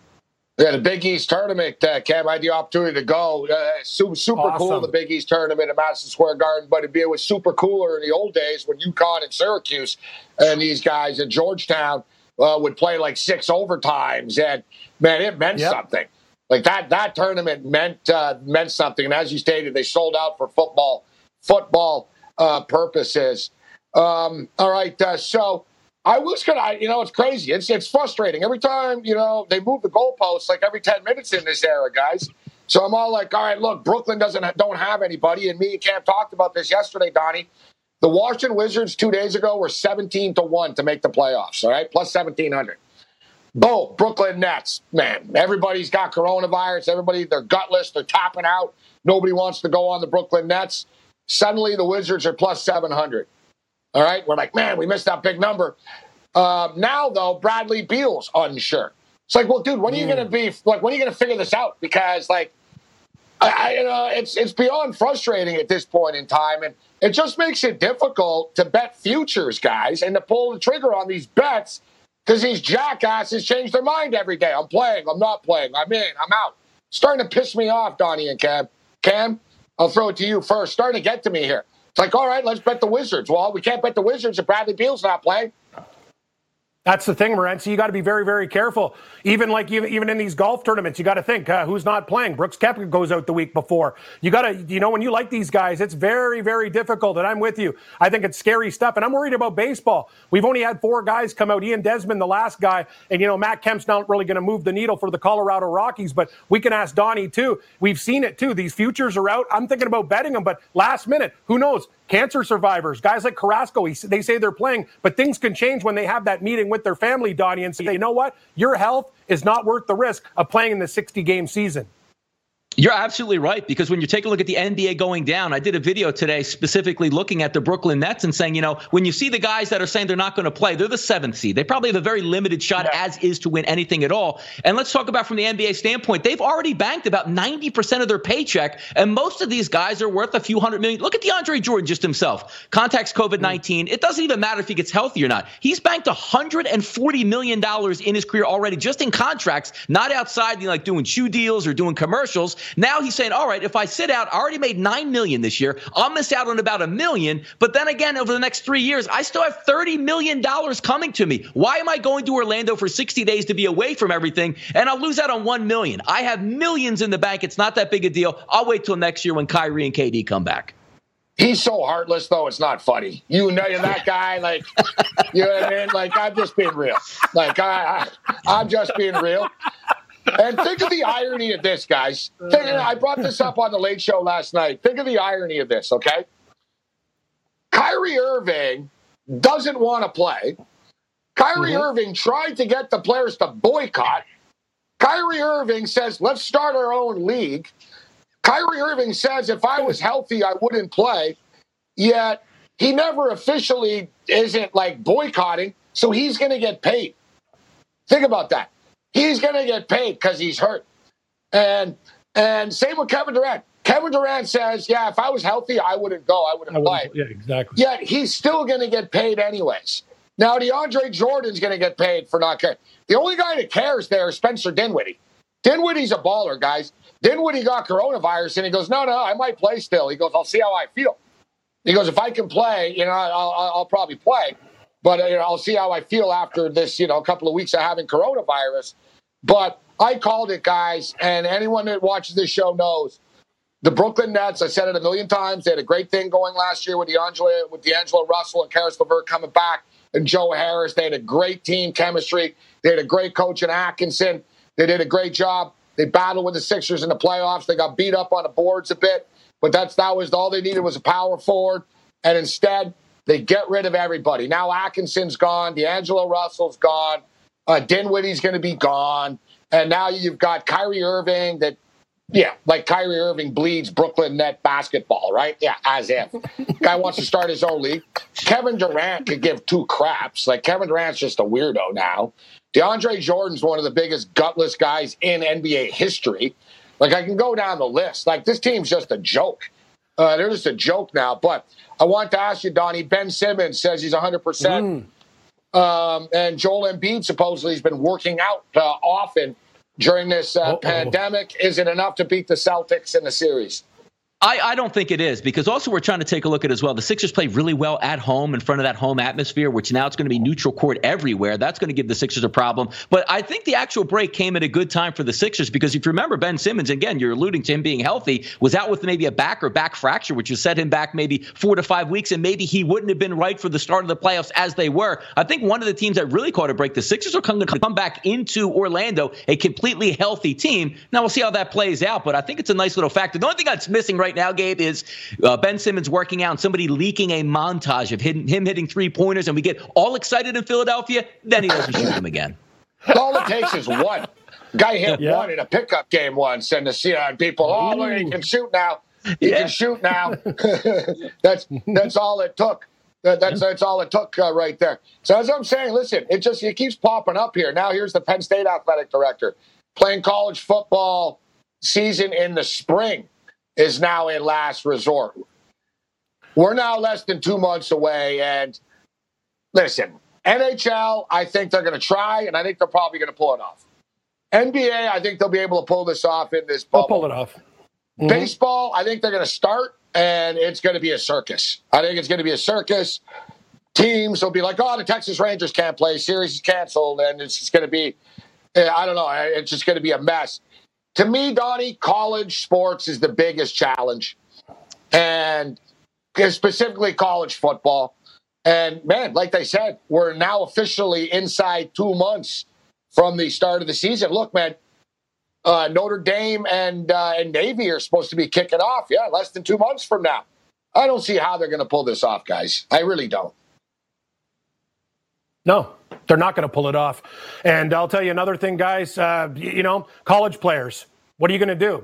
Speaker 1: Yeah, the Big East tournament, uh, Cam, I had the opportunity to go. Uh, super, super awesome. cool, the Big East tournament at Madison Square Garden, but it was super cooler in the old days when UConn and Syracuse and these guys at Georgetown uh, would play like six overtimes. And, man, it meant yep. something. Like that, that tournament meant uh, meant something. And as you stated, they sold out for football football uh, purposes. Um, all right, uh, so I was gonna, you know, it's crazy. It's it's frustrating every time you know they move the goalposts like every ten minutes in this era, guys. So I'm all like, all right, look, Brooklyn doesn't don't have anybody, and me and Cam talked about this yesterday, Donnie. The Washington Wizards two days ago were 17 to one to make the playoffs. All right, plus 1700. Boom, Brooklyn Nets. Man, everybody's got coronavirus. Everybody, they're gutless. They're tapping out. Nobody wants to go on the Brooklyn Nets. Suddenly, the Wizards are plus 700. All right, we're like, man, we missed that big number. Um, now though, Bradley Beal's unsure. It's like, well, dude, when are you going to be like? When are you going to figure this out? Because like, I, I, uh, it's it's beyond frustrating at this point in time, and it just makes it difficult to bet futures, guys, and to pull the trigger on these bets because these jackasses change their mind every day. I'm playing, I'm not playing, I'm in, I'm out. Starting to piss me off, Donnie and Cam. Cam, I'll throw it to you first. Starting to get to me here. It's like, all right, let's bet the Wizards. Well, we can't bet the Wizards if Bradley Beal's not playing.
Speaker 2: That's the thing, Morency. You got to be very, very careful. Even like even, even in these golf tournaments, you got to think uh, who's not playing. Brooks Koepka goes out the week before. You got to, you know, when you like these guys, it's very, very difficult. And I'm with you. I think it's scary stuff. And I'm worried about baseball. We've only had four guys come out. Ian Desmond, the last guy, and you know Matt Kemp's not really going to move the needle for the Colorado Rockies. But we can ask Donnie too. We've seen it too. These futures are out. I'm thinking about betting them, but last minute, who knows? Cancer survivors, guys like Carrasco, he, they say they're playing, but things can change when they have that meeting with their family, Donnie, and say, you know what? Your health is not worth the risk of playing in the 60 game season.
Speaker 3: You're absolutely right because when you take a look at the NBA going down, I did a video today specifically looking at the Brooklyn Nets and saying, you know, when you see the guys that are saying they're not going to play, they're the seventh seed. They probably have a very limited shot yeah. as is to win anything at all. And let's talk about from the NBA standpoint, they've already banked about 90% of their paycheck, and most of these guys are worth a few hundred million. Look at DeAndre Jordan just himself. Contacts COVID 19. Mm. It doesn't even matter if he gets healthy or not. He's banked $140 million in his career already just in contracts, not outside, you know, like doing shoe deals or doing commercials. Now he's saying, all right, if I sit out, I already made nine million this year. I'll miss out on about a million. But then again, over the next three years, I still have thirty million dollars coming to me. Why am I going to Orlando for sixty days to be away from everything and I'll lose out on one million? I have millions in the bank. It's not that big a deal. I'll wait till next year when Kyrie and KD come back.
Speaker 1: He's so heartless, though. It's not funny. You know, you're that guy. Like, you know what I mean? Like, I'm just being real. Like, I, I I'm just being real and think of the irony of this, guys. Think, I brought this up on the late show last night. Think of the irony of this, okay? Kyrie Irving doesn't want to play. Kyrie mm-hmm. Irving tried to get the players to boycott. Kyrie Irving says, let's start our own league. Kyrie Irving says, if I was healthy, I wouldn't play. Yet he never officially isn't like boycotting, so he's going to get paid. Think about that. He's going to get paid because he's hurt. And and same with Kevin Durant. Kevin Durant says, "Yeah, if I was healthy, I wouldn't go. I wouldn't, I
Speaker 2: play." Yeah, exactly.
Speaker 1: Yet he's still going to get paid anyways. Now DeAndre Jordan's going to get paid for not caring. The only guy that cares there is Spencer Dinwiddie. Dinwiddie's a baller, guys. Dinwiddie got coronavirus, and he goes, "No, no, I might play still." He goes, "I'll see how I feel." He goes, "If I can play, you know, I'll, I'll probably play." But you know, I'll see how I feel after this, you know, a couple of weeks of having coronavirus. But I called it, guys, and anyone that watches this show knows the Brooklyn Nets. I said it a million times. They had a great thing going last year with D'Angelo, with D'Angelo Russell and Caris LeVert coming back, and Joe Harris. They had a great team chemistry. They had a great coach in Atkinson. They did a great job. They battled with the Sixers in the playoffs. They got beat up on the boards a bit, but that's that was all they needed was a power forward. And instead, they get rid of everybody. Now Atkinson's gone. D'Angelo Russell's gone. Uh, Dinwiddie's going to be gone. And now you've got Kyrie Irving that, yeah, like Kyrie Irving bleeds Brooklyn net basketball, right? Yeah, as if. Guy wants to start his own league. Kevin Durant could give two craps. Like Kevin Durant's just a weirdo now. DeAndre Jordan's one of the biggest gutless guys in NBA history. Like I can go down the list. Like this team's just a joke. Uh, they're just a joke now. But I want to ask you, Donnie. Ben Simmons says he's 100. Mm. percent um, and Joel Embiid supposedly has been working out uh, often during this uh, pandemic. Is it enough to beat the Celtics in the series?
Speaker 3: I, I don't think it is because also we're trying to take a look at as well. The Sixers play really well at home in front of that home atmosphere, which now it's going to be neutral court everywhere. That's going to give the Sixers a problem. But I think the actual break came at a good time for the Sixers because if you remember, Ben Simmons, again, you're alluding to him being healthy, was out with maybe a back or back fracture, which has set him back maybe four to five weeks, and maybe he wouldn't have been right for the start of the playoffs as they were. I think one of the teams that really caught a break, the Sixers are going to come back into Orlando, a completely healthy team. Now we'll see how that plays out, but I think it's a nice little factor. The only thing that's missing right now, Gabe, is uh, Ben Simmons working out and somebody leaking a montage of him, him hitting three pointers, and we get all excited in Philadelphia. Then he doesn't shoot them again.
Speaker 1: All it takes is one. Guy hit yeah. one in a pickup game once, and the see uh, people, oh, look, he can shoot now. He yeah. can shoot now. that's that's all it took. That, that's that's all it took uh, right there. So as I'm saying, listen, it just it keeps popping up here. Now here's the Penn State athletic director playing college football season in the spring is now a last resort. We're now less than two months away. And listen, NHL, I think they're going to try, and I think they're probably going to pull it off. NBA, I think they'll be able to pull this off in this bubble.
Speaker 2: They'll pull it off.
Speaker 1: Mm-hmm. Baseball, I think they're going to start, and it's going to be a circus. I think it's going to be a circus. Teams will be like, oh, the Texas Rangers can't play. Series is canceled, and it's just going to be, I don't know, it's just going to be a mess. To me, Donnie, college sports is the biggest challenge. And specifically college football. And man, like they said, we're now officially inside two months from the start of the season. Look, man, uh, Notre Dame and uh, and Navy are supposed to be kicking off. Yeah, less than two months from now. I don't see how they're going to pull this off, guys. I really don't.
Speaker 2: No, they're not going to pull it off. And I'll tell you another thing, guys. Uh, you know, college players. What are you going to do?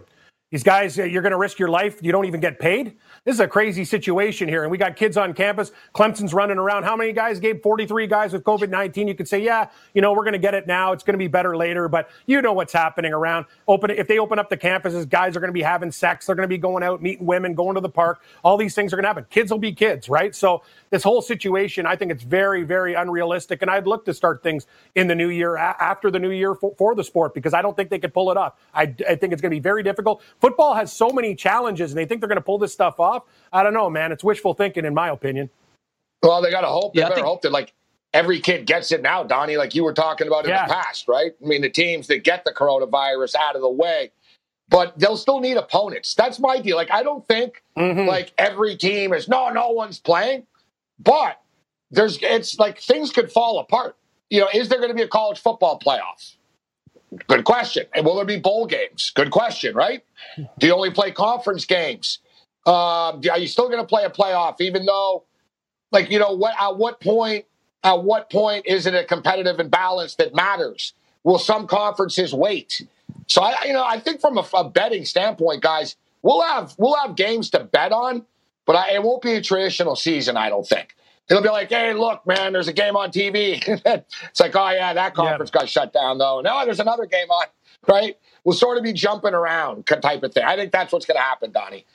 Speaker 2: These guys, uh, you're going to risk your life. You don't even get paid. This is a crazy situation here. And we got kids on campus. Clemson's running around. How many guys gave 43 guys with COVID 19? You could say, yeah, you know, we're going to get it now. It's going to be better later. But you know what's happening around. Open If they open up the campuses, guys are going to be having sex. They're going to be going out, meeting women, going to the park. All these things are going to happen. Kids will be kids, right? So this whole situation, I think it's very, very unrealistic. And I'd look to start things in the new year, after the new year for, for the sport, because I don't think they could pull it off. I, I think it's going to be very difficult. Football has so many challenges, and they think they're going to pull this stuff off. I don't know, man. It's wishful thinking, in my opinion.
Speaker 1: Well, they got to hope. They yeah, better think- hope that, like, every kid gets it now, Donnie, like you were talking about in yeah. the past, right? I mean, the teams that get the coronavirus out of the way, but they'll still need opponents. That's my deal. Like, I don't think mm-hmm. like every team is no, no one's playing, but there's it's like things could fall apart. You know, is there going to be a college football playoff? Good question. And will there be bowl games? Good question, right? Do you only play conference games? Um, are you still going to play a playoff, even though, like, you know, what at what point? At what point is it a competitive imbalance that matters? Will some conferences wait? So I, you know, I think from a, a betting standpoint, guys, we'll have we'll have games to bet on, but I, it won't be a traditional season. I don't think. It'll be like, hey, look, man, there's a game on TV. it's like, oh, yeah, that conference yeah. got shut down, though. No, there's another game on, right? We'll sort of be jumping around type of thing. I think that's what's going to happen, Donnie.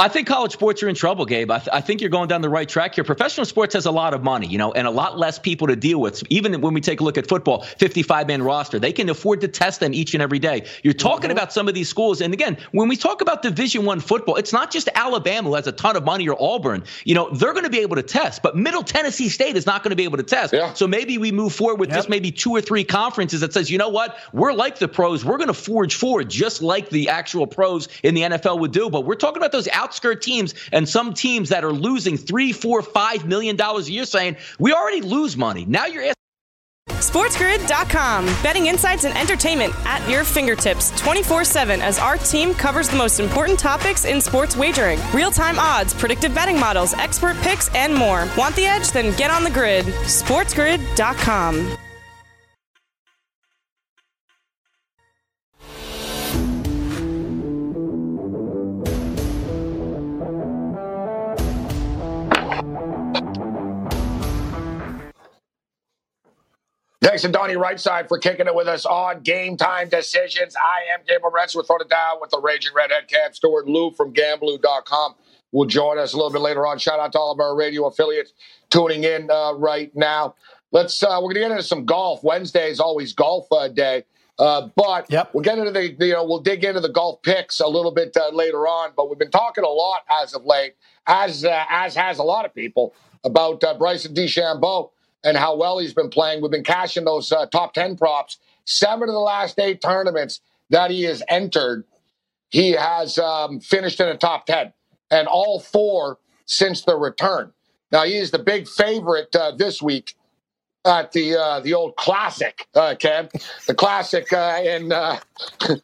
Speaker 3: I think college sports are in trouble, Gabe. I, th- I, think you're going down the right track here. Professional sports has a lot of money, you know, and a lot less people to deal with. Even when we take a look at football, 55 man roster, they can afford to test them each and every day. You're talking mm-hmm. about some of these schools, and again, when we talk about Division One football, it's not just Alabama who has a ton of money or Auburn. You know, they're going to be able to test, but Middle Tennessee State is not going to be able to test. Yeah. So maybe we move forward with yep. just maybe two or three conferences that says, you know what, we're like the pros, we're going to forge forward just like the actual pros in the NFL would do. But we're talking about those outskirt teams and some teams that are losing three, four, five million dollars a year saying, we already lose money. Now you're asking.
Speaker 7: SportsGrid.com. Betting insights and entertainment at your fingertips 24 7 as our team covers the most important topics in sports wagering real time odds, predictive betting models, expert picks, and more. Want the edge? Then get on the grid. SportsGrid.com.
Speaker 1: Thanks to Donnie Rightside for kicking it with us on Game Time Decisions. I am Gabriel Rents. We're throwing it down with the Raging Redhead Cam Stewart. Lou from Gamblu.com will join us a little bit later on. Shout out to all of our radio affiliates tuning in uh, right now. Let's. Uh, we're going to get into some golf. Wednesday is always golf uh, day. Uh, but yep. we'll get into the, you know, we'll dig into the golf picks a little bit uh, later on. But we've been talking a lot as of late, as uh, as has a lot of people, about Bryson DeChambeau and how well he's been playing. We've been cashing those uh, top 10 props. Seven of the last eight tournaments that he has entered, he has um, finished in the top 10, and all four since the return. Now, he is the big favorite uh, this week at the uh, the old classic, uh, Ken, the classic uh, in uh,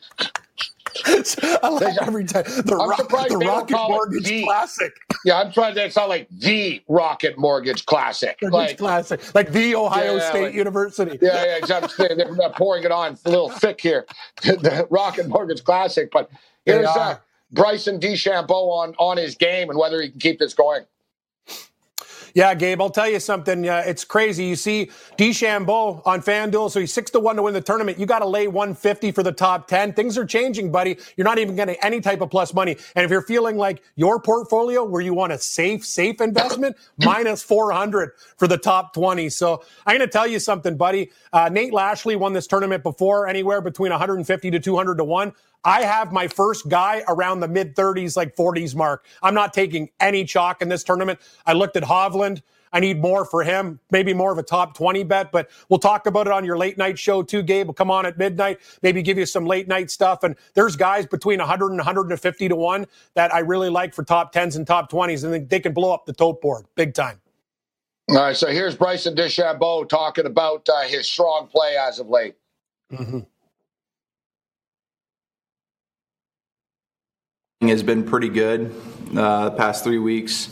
Speaker 2: I like every time the, rock, the Rocket Mortgage the, Classic.
Speaker 1: Yeah, I'm trying to sound like the Rocket Mortgage Classic,
Speaker 2: Mortgage like Classic, like the Ohio yeah, State like, University.
Speaker 1: Yeah, yeah, exactly. They're pouring it on a little thick here, the Rocket Mortgage Classic. But here's uh, Bryson DeChambeau on on his game and whether he can keep this going.
Speaker 2: Yeah, Gabe, I'll tell you something. Uh, it's crazy. You see DeChambeau on FanDuel, so he's six to one to win the tournament. You got to lay 150 for the top 10. Things are changing, buddy. You're not even getting any type of plus money. And if you're feeling like your portfolio where you want a safe, safe investment, minus 400 for the top 20. So I'm going to tell you something, buddy. Uh, Nate Lashley won this tournament before, anywhere between 150 to 200 to one. I have my first guy around the mid 30s, like 40s mark. I'm not taking any chalk in this tournament. I looked at Hovland. I need more for him, maybe more of a top 20 bet, but we'll talk about it on your late night show too, Gabe. We'll come on at midnight, maybe give you some late night stuff. And there's guys between 100 and 150 to 1 that I really like for top 10s and top 20s, and they can blow up the tote board big time.
Speaker 1: All right, so here's Bryson DeChambeau talking about uh, his strong play as of late. Mm-hmm.
Speaker 8: Has been pretty good uh, the past three weeks.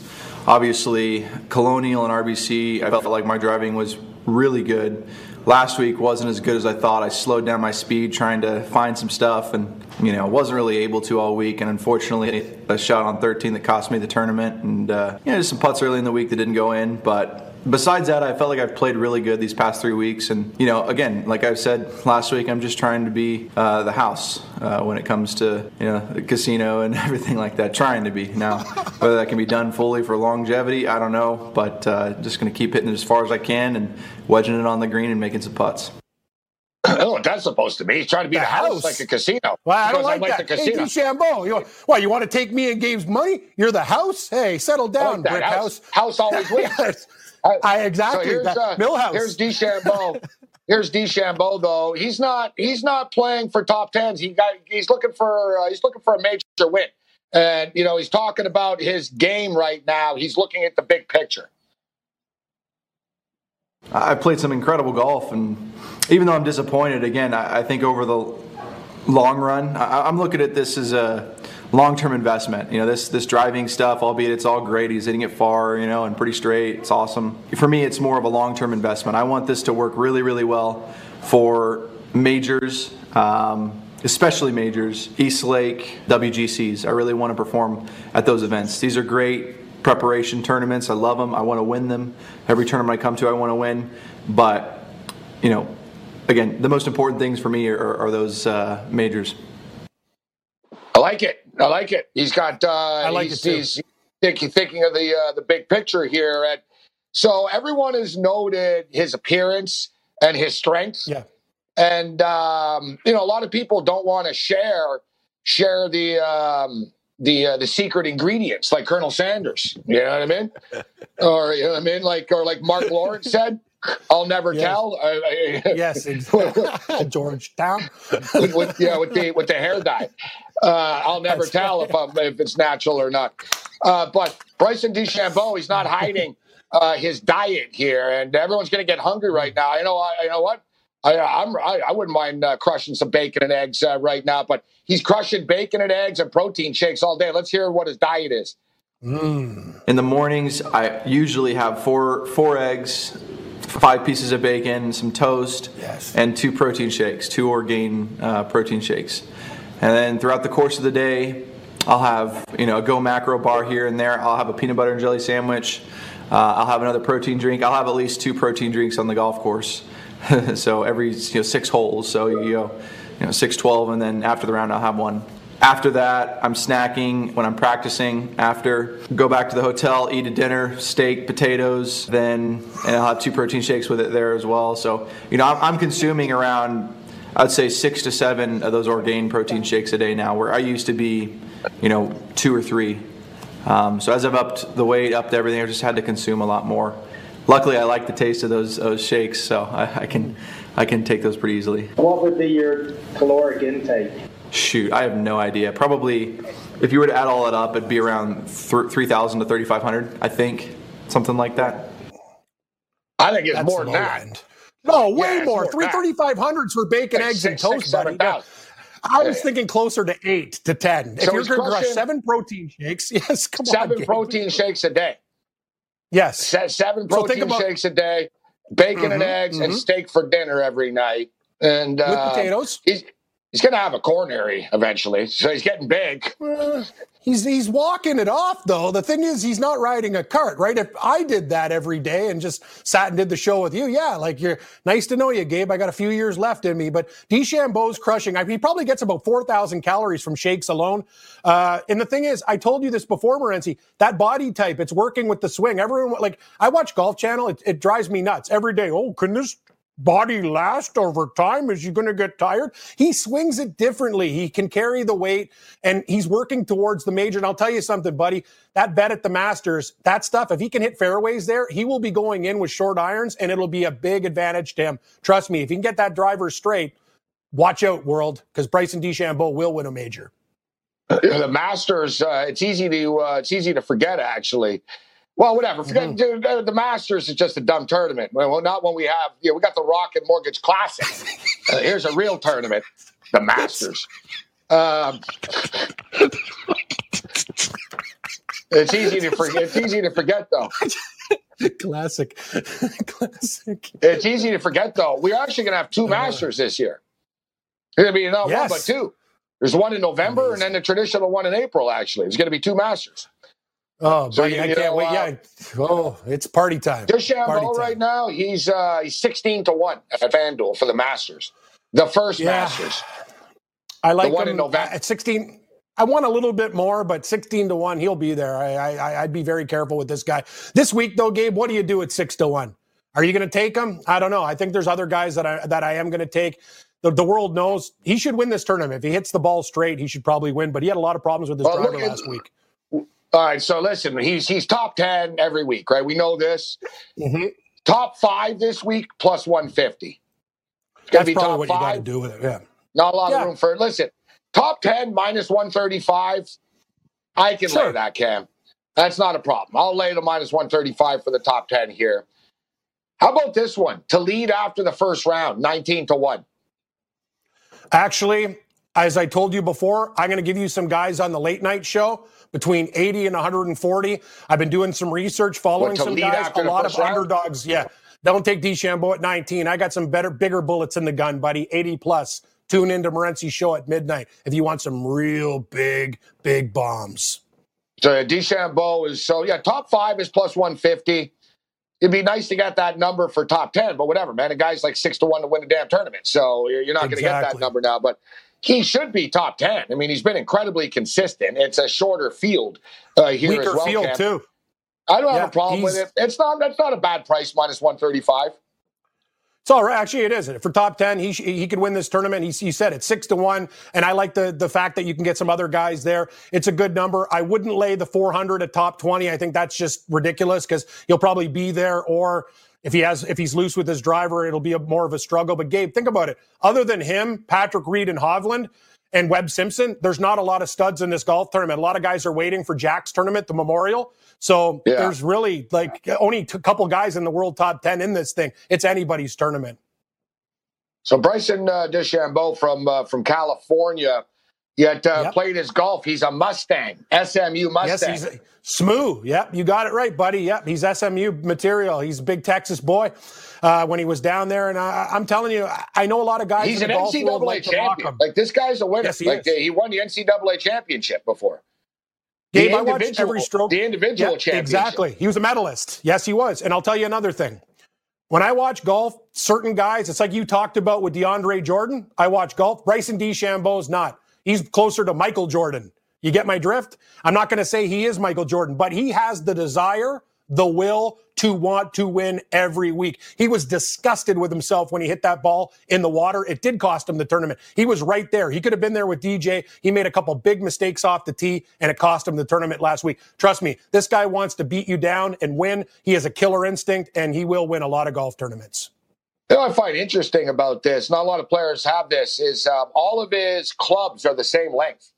Speaker 8: Obviously, Colonial and RBC, I felt like my driving was really good. Last week wasn't as good as I thought. I slowed down my speed trying to find some stuff and, you know, wasn't really able to all week. And unfortunately, a shot on 13 that cost me the tournament. And, uh, you know, just some putts early in the week that didn't go in. But besides that, I felt like I've played really good these past three weeks. And, you know, again, like I said last week, I'm just trying to be uh, the house uh, when it comes to, you know, the casino and everything like that. Trying to be. Now, whether that can be done fully for longevity, I don't know. But uh, just going to keep hitting it as far as I can and wedging it on the green and making some putts.
Speaker 1: I don't know what that's supposed to be. He's trying to be the, the house. house. like a casino.
Speaker 2: Well, I don't like, like that. The casino. Hey, Shambo, you, what, you want to take me and Gabe's money? You're the house? Hey, settle down, like brick house.
Speaker 1: House, house always wins.
Speaker 2: I, I exactly. So here's, uh, Millhouse.
Speaker 1: Here's DeChambeau. here's DeChambeau though. He's not. He's not playing for top tens. He got. He's looking for. Uh, he's looking for a major win. And you know, he's talking about his game right now. He's looking at the big picture.
Speaker 8: I played some incredible golf, and even though I'm disappointed, again, I, I think over the long run, I, I'm looking at this as a long-term investment. You know, this this driving stuff, albeit it's all great, he's hitting it far, you know, and pretty straight. It's awesome. For me, it's more of a long-term investment. I want this to work really, really well for majors, um, especially majors, East Lake, WGCs. I really want to perform at those events. These are great preparation tournaments. I love them. I want to win them. Every tournament I come to, I want to win. But you know, again, the most important things for me are, are those uh, majors.
Speaker 1: I like it. I like it. He's got. Uh, I
Speaker 2: like
Speaker 1: he's,
Speaker 2: it too.
Speaker 1: He's thinking, thinking of the uh, the big picture here, and so everyone has noted his appearance and his strength.
Speaker 2: Yeah.
Speaker 1: And um, you know, a lot of people don't want to share share the um, the uh, the secret ingredients, like Colonel Sanders. You know what I mean? or you know what I mean? Like or like Mark Lawrence said. I'll never yes. tell.
Speaker 2: Yes, exactly. Georgetown.
Speaker 1: with, with, yeah, with the with the hair dye. Uh, I'll never That's tell right. if I'm, if it's natural or not. Uh, but Bryson DeChambeau, he's not hiding uh, his diet here, and everyone's going to get hungry right now. You know, I, you know what? I, I'm, I, I wouldn't mind uh, crushing some bacon and eggs uh, right now, but he's crushing bacon and eggs and protein shakes all day. Let's hear what his diet is.
Speaker 8: Mm. In the mornings, I usually have four four eggs, five pieces of bacon, some toast,
Speaker 2: yes.
Speaker 8: and two protein shakes, two Orgain uh, protein shakes. And then throughout the course of the day, I'll have you know a Go Macro bar here and there. I'll have a peanut butter and jelly sandwich. Uh, I'll have another protein drink. I'll have at least two protein drinks on the golf course. so every you know six holes. So you go you know six twelve, and then after the round I'll have one. After that, I'm snacking when I'm practicing. After, go back to the hotel, eat a dinner, steak, potatoes, then, and I'll have two protein shakes with it there as well. So, you know, I'm, I'm consuming around I'd say six to seven of those Orgain protein shakes a day now, where I used to be, you know, two or three. Um, so as I've upped the weight, upped everything, I've just had to consume a lot more. Luckily, I like the taste of those, those shakes, so I, I can I can take those pretty easily.
Speaker 9: What would be your caloric intake?
Speaker 8: Shoot, I have no idea. Probably, if you were to add all that up, it'd be around th- 3,000 to 3,500, I think, something like that.
Speaker 1: I think it's That's more than that. End.
Speaker 2: No, way yeah, more. Three thirty five hundreds for bacon, like eggs, six, and toast, six, buddy. I was thinking closer to eight to ten. So if you're going to crush seven protein shakes, yes, come
Speaker 1: seven
Speaker 2: on.
Speaker 1: Seven protein shakes a day.
Speaker 2: Yes.
Speaker 1: Se- seven protein so about, shakes a day, bacon mm-hmm, and eggs, mm-hmm. and steak for dinner every night. And
Speaker 2: uh, with potatoes.
Speaker 1: He's going to have a coronary eventually, so he's getting big.
Speaker 2: He's he's walking it off though. The thing is, he's not riding a cart, right? If I did that every day and just sat and did the show with you, yeah, like you're nice to know you, Gabe. I got a few years left in me, but DeChambeau's crushing. I, he probably gets about four thousand calories from shakes alone. Uh, and the thing is, I told you this before, Morency. That body type, it's working with the swing. Everyone like I watch Golf Channel. It, it drives me nuts every day. Oh, can this body last over time? Is he going to get tired? He swings it differently. He can carry the weight and he's working towards the major. And I'll tell you something, buddy, that bet at the Masters, that stuff, if he can hit fairways there, he will be going in with short irons and it'll be a big advantage to him. Trust me, if he can get that driver straight, watch out, world, because Bryson DeChambeau will win a major.
Speaker 1: The Masters, uh, it's easy to uh, it's easy to forget actually well, whatever. Forget mm-hmm. the Masters is just a dumb tournament. Well, not when we have. Yeah, we got the Rocket Mortgage Classic. uh, here's a real tournament, the Masters. Um, it's easy to forget. It's easy to forget, though.
Speaker 2: Classic, classic.
Speaker 1: It's easy to forget, though. We're actually going to have two uh-huh. Masters this year. It's going to be not yes. one, but two. There's one in November, Amazing. and then the traditional one in April. Actually, it's going to be two Masters.
Speaker 2: Oh, so buddy, I can't wait. Uh, yeah. Oh, it's party time.
Speaker 1: DeChambeau right now, he's uh he's 16 to 1 at FanDuel for the Masters. The first yeah. Masters.
Speaker 2: I like the one him in November. at 16. I want a little bit more, but 16 to 1, he'll be there. I, I I'd be very careful with this guy. This week though, Gabe, what do you do at 6 to 1? Are you going to take him? I don't know. I think there's other guys that I that I am going to take. The, the world knows he should win this tournament. If he hits the ball straight, he should probably win. But he had a lot of problems with his well, driver last week.
Speaker 1: All right, so listen, he's he's top ten every week, right? We know this. Mm-hmm. Top five this week plus one fifty.
Speaker 2: That's be probably what five. you got to do with it. Yeah,
Speaker 1: not a lot yeah. of room for it. Listen, top ten minus one thirty five. I can sure. lay that, Cam. That's not a problem. I'll lay the minus one thirty five for the top ten here. How about this one to lead after the first round, nineteen to one?
Speaker 2: Actually, as I told you before, I'm going to give you some guys on the late night show between 80 and 140. I've been doing some research, following some guys, a lot of round? underdogs. Yeah. Don't take DeChambeau at 19. I got some better, bigger bullets in the gun, buddy. 80 plus. Tune into Morency's show at midnight if you want some real big, big bombs.
Speaker 1: So DeChambeau is so yeah, top five is plus 150. It'd be nice to get that number for top 10, but whatever, man. A guy's like six to one to win a damn tournament. So you're not going to get that number now. But he should be top 10. I mean, he's been incredibly consistent. It's a shorter field uh, here
Speaker 2: Weaker
Speaker 1: as well.
Speaker 2: field, Cam. too.
Speaker 1: I don't yeah, have a problem with it. It's not that's not a bad price, minus 135.
Speaker 2: It's all right. Actually, it isn't. For top 10, he, he could win this tournament. He, he said it's six to one. And I like the, the fact that you can get some other guys there. It's a good number. I wouldn't lay the 400 at top 20. I think that's just ridiculous because he'll probably be there or if he has, if he's loose with his driver, it'll be a, more of a struggle. But Gabe, think about it. Other than him, Patrick Reed and Hovland and Webb Simpson, there's not a lot of studs in this golf tournament. A lot of guys are waiting for Jack's tournament, the Memorial. So yeah. there's really like only a couple guys in the world top 10 in this thing. It's anybody's tournament.
Speaker 1: So Bryson uh, DeChambeau from uh, from California Yet uh, yep. played his golf. He's a Mustang, SMU Mustang.
Speaker 2: Yes, he's smooth. Yep, you got it right, buddy. Yep, he's SMU material. He's a big Texas boy. Uh, when he was down there, and I, am telling you, I know a lot of guys.
Speaker 1: He's
Speaker 2: an
Speaker 1: NCAA like champion. Like this guy's a winner. Yes, he like is. he won the NCAA championship before.
Speaker 2: Gabe, I watched every stroke.
Speaker 1: The individual
Speaker 2: yep,
Speaker 1: championship.
Speaker 2: Exactly. He was a medalist. Yes, he was. And I'll tell you another thing. When I watch golf, certain guys, it's like you talked about with DeAndre Jordan. I watch golf. Bryson DeChambeau's not. He's closer to Michael Jordan. You get my drift? I'm not going to say he is Michael Jordan, but he has the desire, the will to want to win every week. He was disgusted with himself when he hit that ball in the water. It did cost him the tournament. He was right there. He could have been there with DJ. He made a couple big mistakes off the tee and it cost him the tournament last week. Trust me, this guy wants to beat you down and win. He has a killer instinct and he will win a lot of golf tournaments.
Speaker 1: You know, I find interesting about this, not a lot of players have this, is um, all of his clubs are the same length.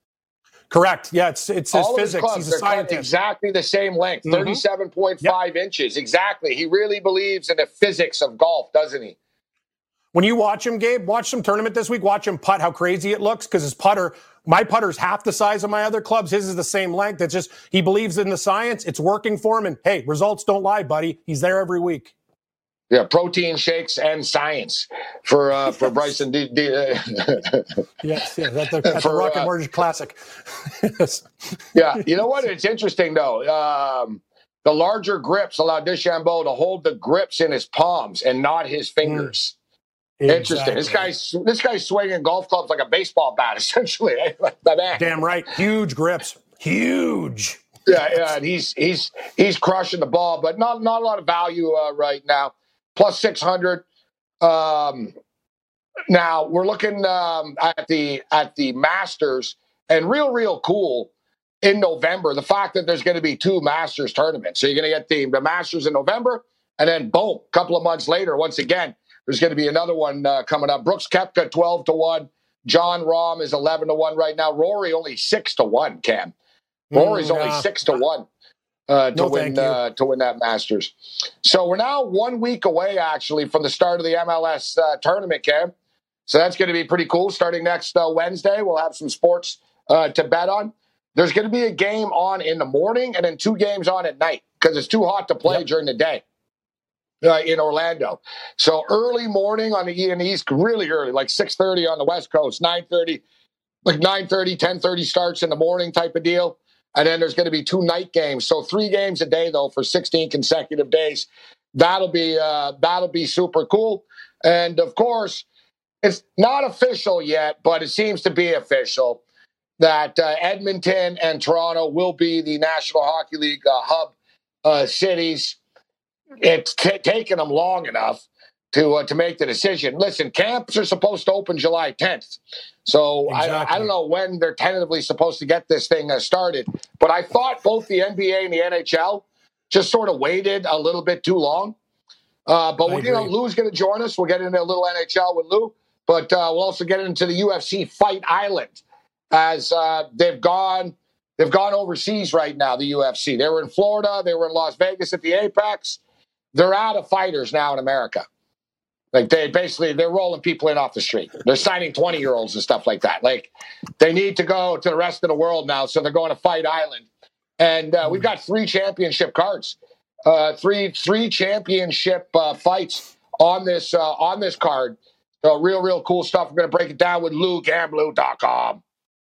Speaker 2: Correct. Yeah, it's it's his all physics. His He's a scientist.
Speaker 1: Exactly the same length, mm-hmm. 37.5 yep. inches. Exactly. He really believes in the physics of golf, doesn't he?
Speaker 2: When you watch him, Gabe, watch some tournament this week, watch him putt, how crazy it looks, because his putter, my putter's half the size of my other clubs. His is the same length. It's just he believes in the science. It's working for him. And hey, results don't lie, buddy. He's there every week.
Speaker 1: Yeah, protein shakes and science for uh, for Bryson. D- D-
Speaker 2: yes, yeah, that's the, that's for, the Rocket uh, Mortgage Classic.
Speaker 1: yes. Yeah, you know what? It's interesting though. Um, the larger grips allow DeChambeau to hold the grips in his palms and not his mm. fingers. Mm. Interesting. This guy's this guy's swinging golf clubs like a baseball bat, essentially.
Speaker 2: Damn right. Huge grips. Huge.
Speaker 1: Yeah, yeah, and he's he's he's crushing the ball, but not not a lot of value uh, right now plus 600. Um, now we're looking um, at the at the Masters, and real, real cool in November. The fact that there's going to be two Masters tournaments, so you're going to get the, the Masters in November, and then boom, a couple of months later, once again, there's going to be another one uh, coming up. Brooks Koepka 12 to one. Jon Rahm is 11 to one right now. Rory only six to one. Cam. Rory's mm, only six to one uh, to no, win uh, to win that Masters. So we're now one week away, actually, from the start of the MLS uh, tournament, Cam. So that's going to be pretty cool. Starting next uh, Wednesday, we'll have some sports uh, to bet on. There's going to be a game on in the morning and then two games on at night because it's too hot to play yep. during the day. Uh, in Orlando, so early morning on the East, really early, like six thirty on the West Coast, nine thirty, like 9.30, 10.30 starts in the morning type of deal. And then there's going to be two night games. So three games a day, though, for 16 consecutive days. That'll be uh, that'll be super cool. And of course, it's not official yet, but it seems to be official that uh, Edmonton and Toronto will be the National Hockey League uh, hub uh, cities. It's t- taken them long enough to uh, to make the decision. Listen, camps are supposed to open July 10th, so exactly. I, I, don't know when they're tentatively supposed to get this thing uh, started. But I thought both the NBA and the NHL just sort of waited a little bit too long. Uh, but you know, Lou's going to join us. We'll get into a little NHL with Lou, but uh, we'll also get into the UFC Fight Island as uh, they've gone. They've gone overseas right now. The UFC. They were in Florida. They were in Las Vegas at the Apex. They're out of fighters now in America. Like they basically they're rolling people in off the street. They're signing 20 year olds and stuff like that. Like they need to go to the rest of the world now, so they're going to Fight Island. And uh, we've got three championship cards, uh, three three championship uh, fights on this uh, on this card. So real real cool stuff. We're going to break it down with LouGamblu.com.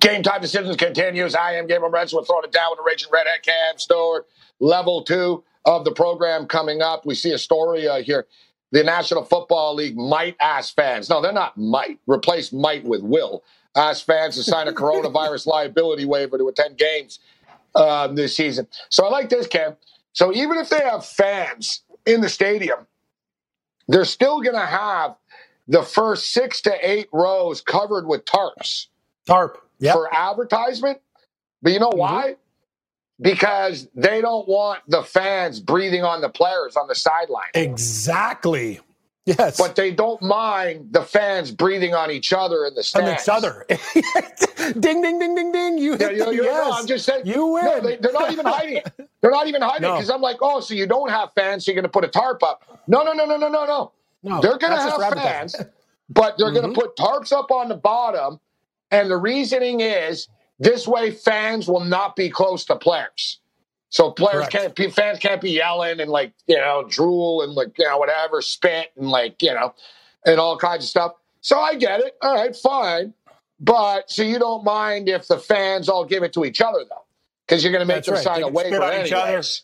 Speaker 1: Game time decisions continues. I am Gabriel Renz. We're throwing it down with the Raging Redhead Cam Stewart. Level two of the program coming up. We see a story uh, here. The National Football League might ask fans. No, they're not might. Replace might with will. Ask fans to sign a coronavirus liability waiver to attend games um, this season. So I like this, Cam. So even if they have fans in the stadium, they're still going to have the first six to eight rows covered with tarps.
Speaker 2: Tarp yep.
Speaker 1: for advertisement. But you know mm-hmm. why? Because they don't want the fans breathing on the players on the sideline.
Speaker 2: Exactly. Yes.
Speaker 1: But they don't mind the fans breathing on each other in the stands.
Speaker 2: On each other. ding, ding, ding, ding, ding. You hit yeah, you,
Speaker 1: you,
Speaker 2: yes.
Speaker 1: no, I'm just saying.
Speaker 2: You win.
Speaker 1: No, they, are not even hiding. They're not even hiding no. because I'm like, oh, so you don't have fans, so you're going to put a tarp up. No, no, no, no, no, no, no. No, they're going to have fans, but they're mm-hmm. going to put tarps up on the bottom and the reasoning is this way fans will not be close to players. So players Correct. can't fans can't be yelling and like, you know, drool and like, you know, whatever, spit and like, you know, and all kinds of stuff. So I get it. All right, fine. But so you don't mind if the fans all give it to each other though. Because you're gonna make That's them right. sign a waiver anyways.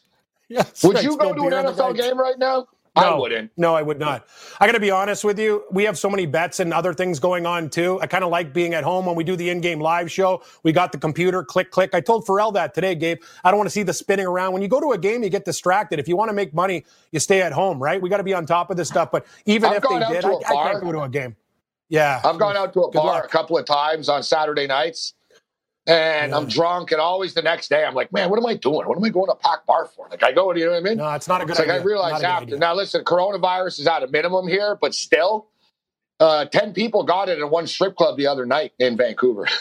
Speaker 1: Yes, Would right. you go to an NFL game right now? No, I wouldn't.
Speaker 2: No, I would not. I got to be honest with you. We have so many bets and other things going on too. I kind of like being at home when we do the in-game live show. We got the computer, click, click. I told Pharrell that today, Gabe. I don't want to see the spinning around. When you go to a game, you get distracted. If you want to make money, you stay at home, right? We got to be on top of this stuff. But even I've if they did, I, I, can't go to a game. Yeah,
Speaker 1: I've gone out to a Good bar luck. a couple of times on Saturday nights. And I'm drunk, and always the next day I'm like, man, what am I doing? What am I going to pack bar for? Like I go, you know what I mean?
Speaker 2: No, it's not a good
Speaker 1: It's like. I realize
Speaker 2: Not a good
Speaker 1: after.
Speaker 2: idea.
Speaker 1: Now listen, coronavirus is at a minimum here, but still, uh, ten people got it in one strip club the other night in Vancouver.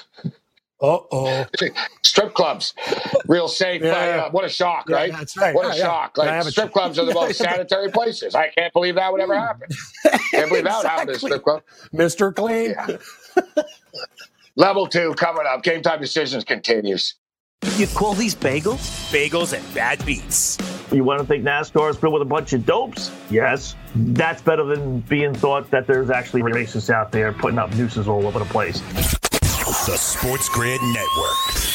Speaker 2: Uh oh.
Speaker 1: strip clubs, real safe.
Speaker 2: Yeah.
Speaker 1: Uh, what a shock,
Speaker 2: Yeah,
Speaker 1: right?
Speaker 2: that's right.
Speaker 1: What
Speaker 2: Yeah,
Speaker 1: a
Speaker 2: yeah.
Speaker 1: shock! Like strip clubs are the most sanitary places. I can't believe that would ever happen. Can't believe that would happen to a strip club.
Speaker 2: Mr. Clean.
Speaker 1: Level two coming up. Game time decisions continues.
Speaker 6: You call these bagels? Bagels and bad beats.
Speaker 5: You want to think NASCAR is filled with a bunch of dopes? Yes. That's better than being thought that there's actually racists out there putting up nooses all over the place.
Speaker 6: The Sports Grid Network.